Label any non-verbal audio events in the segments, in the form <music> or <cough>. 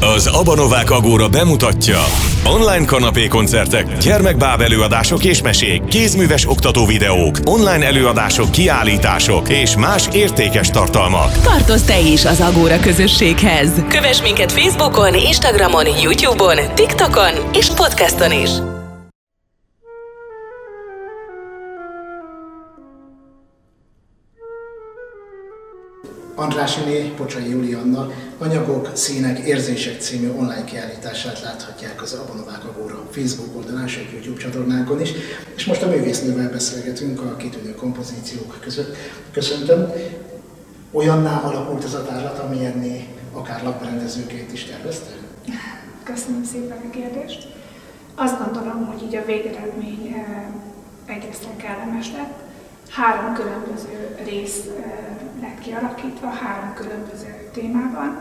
Az Abanovák Agóra bemutatja online kanapé koncertek, gyermekbáb előadások és mesék, kézműves oktató videók, online előadások, kiállítások és más értékes tartalmak. Tartozz te is az Agóra közösséghez. Kövess minket Facebookon, Instagramon, Youtube-on, TikTokon és podcaston is. Andrásiné Pocsai Juliannal Anyagok, Színek, Érzések című online kiállítását láthatják az Abonovák Agóra Facebook oldalán, sőt YouTube csatornánkon is. És most a művésznővel beszélgetünk a kitűnő kompozíciók között. Köszöntöm. Olyanná alakult ez a tárlat, amilyenné akár lakberendezőként is tervezte? Köszönöm szépen a kérdést. Azt gondolom, hogy így a végeredmény eh, egészen kellemes lett. Három különböző rész eh, lett kialakítva, három különböző témában.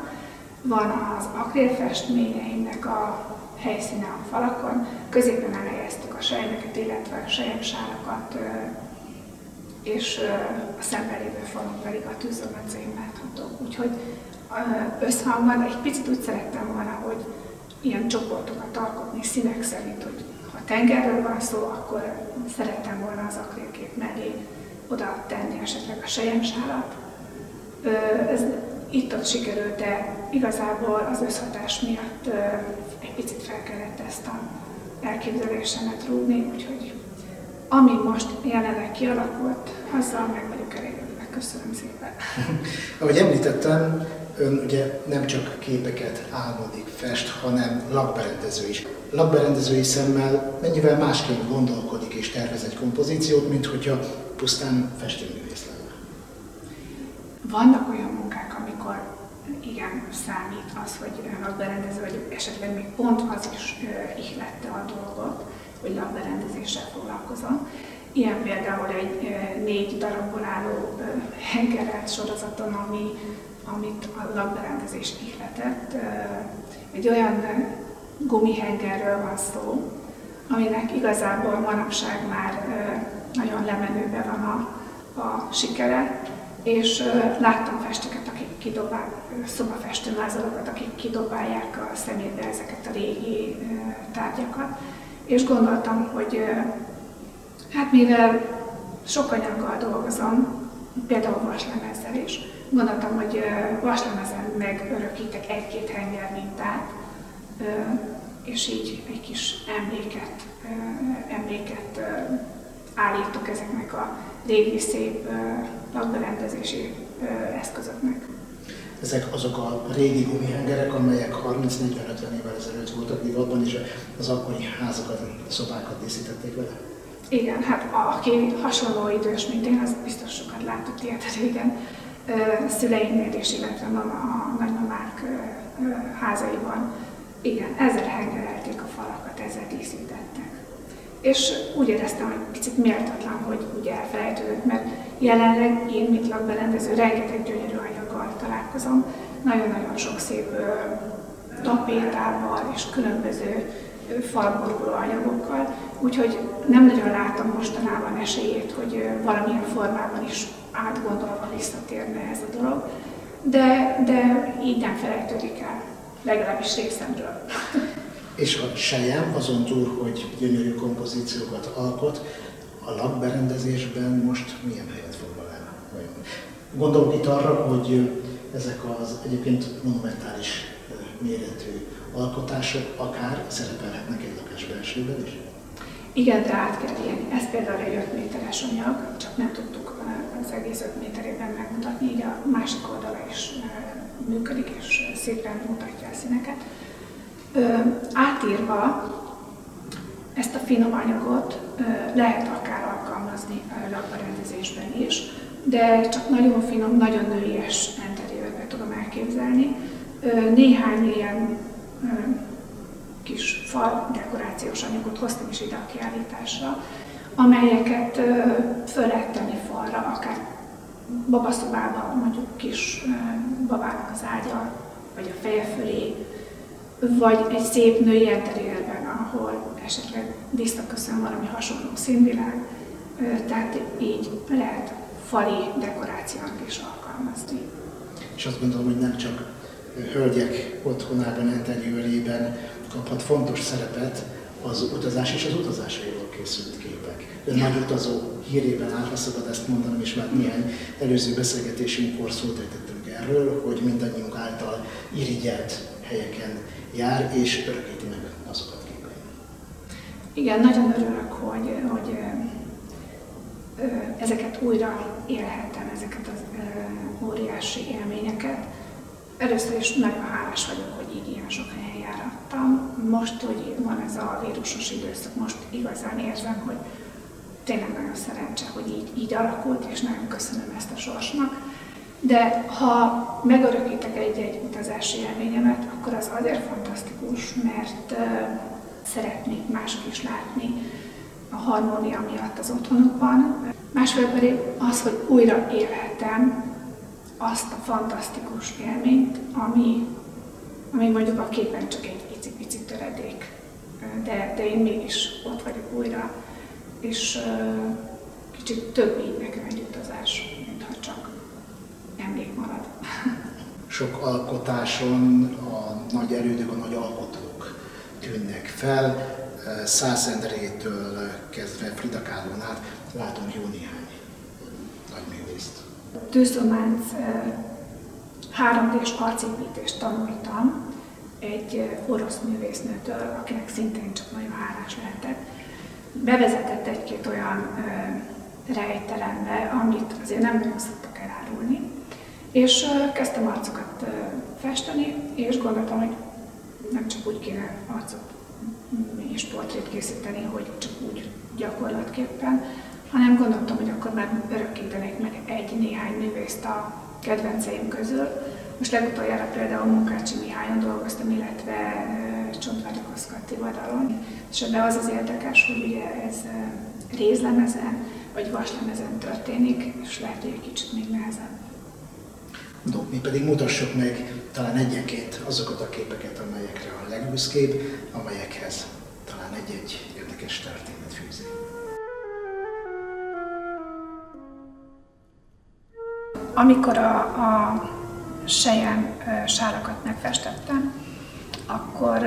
Van az akrélfestményeimnek a helyszíne a falakon, középen elhelyeztük a sejmeket, illetve a sejemsálakat, és a szemben lévő falon pedig a tűzomaceim láthatók. Úgyhogy összhangban egy picit úgy szerettem volna, hogy ilyen csoportokat alkotni színek szerint, hogy ha tengerről van szó, akkor szerettem volna az akrélkép mellé oda tenni esetleg a sejemsálat. Ez itt-ott sikerült, de igazából az összhatás miatt egy picit fel kellett ezt a elképzelésemet rúgni, úgyhogy ami most jelenleg kialakult, azzal meg vagyok elégedve. Köszönöm szépen. <laughs> Ahogy említettem, ön ugye nem csak képeket álmodik, fest, hanem lakberendező is. Lakberendezői szemmel mennyivel másképp gondolkodik és tervez egy kompozíciót, mint hogyha pusztán festőművész lenne? Vannak olyan munkák, amikor igen, számít az, hogy lakberendező vagy esetleg még pont az is ihlette a dolgot, hogy lakberendezéssel foglalkozom. Ilyen például egy négy darabból álló hengerelt sorozaton, ami, amit a lakberendezés ihletett. Egy olyan gumihengerről van szó, aminek igazából manapság már nagyon lemenőben van a, a sikere, és láttam festőket, akik kidobálják, szobafestőmázolokat, akik kidobálják a szemétbe ezeket a régi tárgyakat, és gondoltam, hogy hát mivel sok anyaggal dolgozom, például vaslemezzel is, gondoltam, hogy vaslemezen megörökítek egy-két henger mintát, és így egy kis emléket, emléket állítok ezeknek a régi szép lakberendezési eszközöknek. Ezek azok a régi gumihengerek, amelyek 30-40-50 évvel ezelőtt voltak divatban, és az akkori házakat, szobákat díszítették vele. Igen, hát aki hasonló idős, mint én, az biztos sokat látott ilyet régen. Szüleimnél is, illetve a nagymamák házaiban. Igen, ezzel hengerelték a falakat, ezzel díszítettek. És úgy éreztem, hogy picit méltatlan, hogy ugye elfelejtődött, mert jelenleg én, mint lakberendező, rengeteg gyönyörű anyaggal találkozom. Nagyon-nagyon sok szép tapétával és különböző falboruló anyagokkal, úgyhogy nem nagyon látom mostanában esélyét, hogy valamilyen formában is átgondolva visszatérne ez a dolog, de, de így nem felejtődik el, legalábbis részemről. És a sejem azon túl, hogy gyönyörű kompozíciókat alkot, a lakberendezésben most milyen helyet foglal el? Gondolok itt arra, hogy ezek az egyébként monumentális méretű alkotások akár szerepelhetnek egy lakás belsőben is? Igen, de át kell élni. Ez például egy 5 méteres anyag, csak nem tudtuk az egész 5 méterében megmutatni, így a másik oldala is működik, és szépen mutatja a színeket. Átírva ezt a finom anyagot lehet akár alkalmazni lakberendezésben is, de csak nagyon finom, nagyon nőies interiőrbe tudom elképzelni. Néhány ilyen kis fal dekorációs anyagot hoztam is ide a kiállításra, amelyeket föl lehet tenni falra, akár babaszobában, mondjuk kis babának az ágya, vagy a feje fölé, vagy egy szép női interiőrben, ahol esetleg visszaköszön valami hasonló színvilág, tehát így lehet fali dekorációnak is alkalmazni. És azt gondolom, hogy nem csak hölgyek otthonában, interjúrében kaphat fontos szerepet az utazás és az utazásairól készült képek. De nagy utazó hírében áll, ha szabad ezt mondanom, és már néhány előző beszélgetésünkkor szót ejtettünk erről, hogy mindannyiunk által irigyelt helyeken jár, és örökíti meg azokat képein. Igen, nagyon örülök, hogy, hogy ezeket újra élhettem, ezeket az óriási élményeket. Először is nagyon hálás vagyok, hogy így ilyen sok helyen járattam. Most, hogy van ez a vírusos időszak, most igazán érzem, hogy tényleg nagyon szerencse, hogy így, így alakult, és nagyon köszönöm ezt a sorsnak. De ha megörökítek egy-egy utazási élményemet, akkor az azért fantasztikus, mert szeretnék mások is látni a harmónia miatt az otthonukban. Másfél pedig az, hogy újra élhetem azt a fantasztikus élményt, ami, ami mondjuk a képen csak egy pici-pici töredék. De, de én mégis ott vagyok újra, és kicsit több így nekem egy utazás emlék marad. Sok alkotáson a nagy erődök, a nagy alkotók tűnnek fel. Szász Endrétől kezdve Frida Kahlo át látom jó néhány nagy művészt. Tűzdománc 3D-s arcépítést tanultam egy orosz művésznőtől, akinek szintén csak nagyon hálás lehetek. Bevezetett egy-két olyan rejtelembe, amit azért nem nagyon szoktak elárulni. És kezdtem arcokat festeni, és gondoltam, hogy nem csak úgy kéne arcot és portrét készíteni, hogy csak úgy gyakorlatképpen, hanem gondoltam, hogy akkor már örökítenék meg egy-néhány művészt a kedvenceim közül. Most legutoljára például Munkácsi Mihályon dolgoztam, illetve Csontvágyakhoz Katti Vadalon, és ebben az az érdekes, hogy ugye ez rézlemezen vagy vaslemezen történik, és lehet, hogy egy kicsit még nehezebb Mi pedig mutassuk meg talán egyenként azokat a képeket, amelyekre a legbüszkébb, amelyekhez talán egy-egy érdekes történet fűzik. Amikor a, a sejem sálakat megfestettem, akkor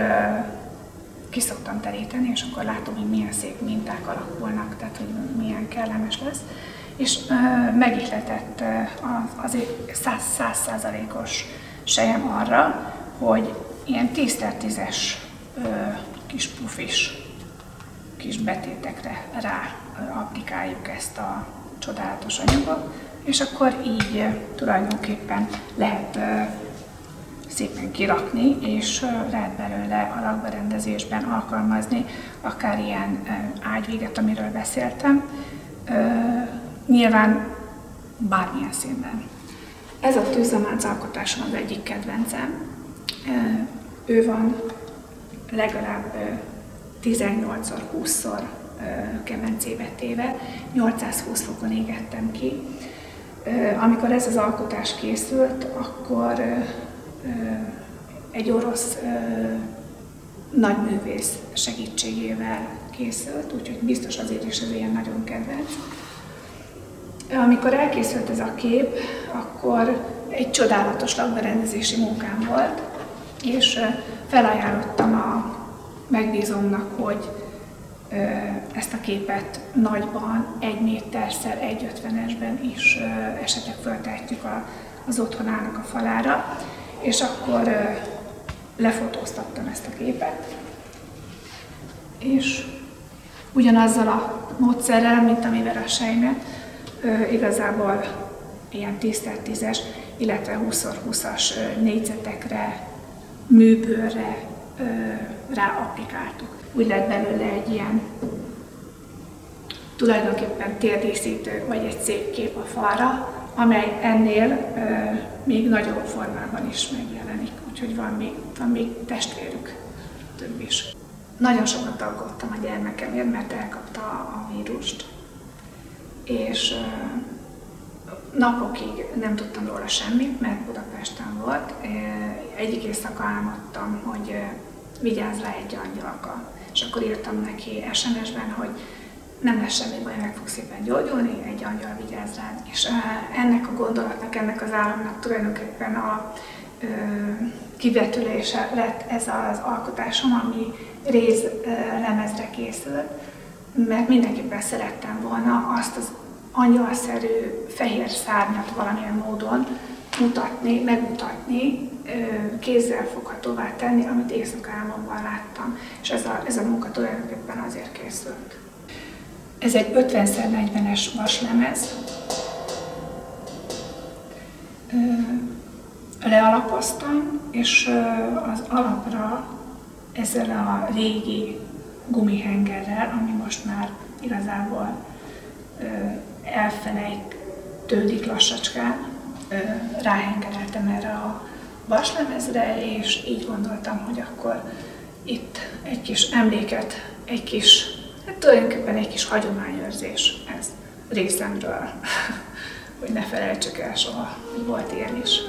kiszoktam teríteni, és akkor látom, hogy milyen szép minták alakulnak, tehát hogy milyen kellemes lesz és megihletett az, százszázalékos sejem arra, hogy ilyen 10 10 kis pufis kis betétekre rá applikáljuk ezt a csodálatos anyagot, és akkor így tulajdonképpen lehet szépen kirakni, és lehet belőle a lakberendezésben alkalmazni akár ilyen ágyvéget, amiről beszéltem, Nyilván bármilyen színben. Ez a tűzamánc alkotásom az egyik kedvencem. Ő van legalább 18-szor, 20-szor kemencébe téve, 820 fokon égettem ki. Amikor ez az alkotás készült, akkor egy orosz nagyművész segítségével készült, úgyhogy biztos azért is ez ilyen nagyon kedvenc. Amikor elkészült ez a kép, akkor egy csodálatos lakberendezési munkám volt, és felajánlottam a megbízomnak, hogy ezt a képet nagyban, egy méterszer, egy ötvenesben is esetleg föltehetjük az otthonának a falára, és akkor lefotóztattam ezt a képet, és ugyanazzal a módszerrel, mint amivel a sejmet, igazából ilyen 10x10-es, illetve 20x20-as négyzetekre, műbőrre ráapplikáltuk. Úgy lett belőle egy ilyen tulajdonképpen térdíszítő, vagy egy szép kép a falra, amely ennél ö, még nagyobb formában is megjelenik. Úgyhogy van még, van még testvérük több is. Nagyon sokat aggódtam a gyermekemért, mert elkapta a vírust és napokig nem tudtam róla semmit, mert Budapesten volt. Egyik éjszaka álmodtam, hogy vigyázz rá egy angyalka. És akkor írtam neki SMS-ben, hogy nem lesz semmi baj, meg fog szépen gyógyulni, egy angyal vigyáz rá. És ennek a gondolatnak, ennek az államnak tulajdonképpen a kivetülése lett ez az alkotásom, ami réz lemezre készült, mert mindenképpen szerettem volna azt az angyalszerű fehér szárnyat valamilyen módon mutatni, megmutatni, kézzel foghatóvá tenni, amit éjszaka álmomban láttam. És ez a, ez a munka tulajdonképpen azért készült. Ez egy 50x40-es vaslemez. Lealapoztam, és az alapra ezzel a régi gumihengerrel, ami most már igazából elfelejtődik lassacskán, ráhengereltem erre a vaslemezre, és így gondoltam, hogy akkor itt egy kis emléket, egy kis, hát tulajdonképpen egy kis hagyományőrzés ez részemről, <laughs> hogy ne felejtsük el soha, hogy volt ilyen is.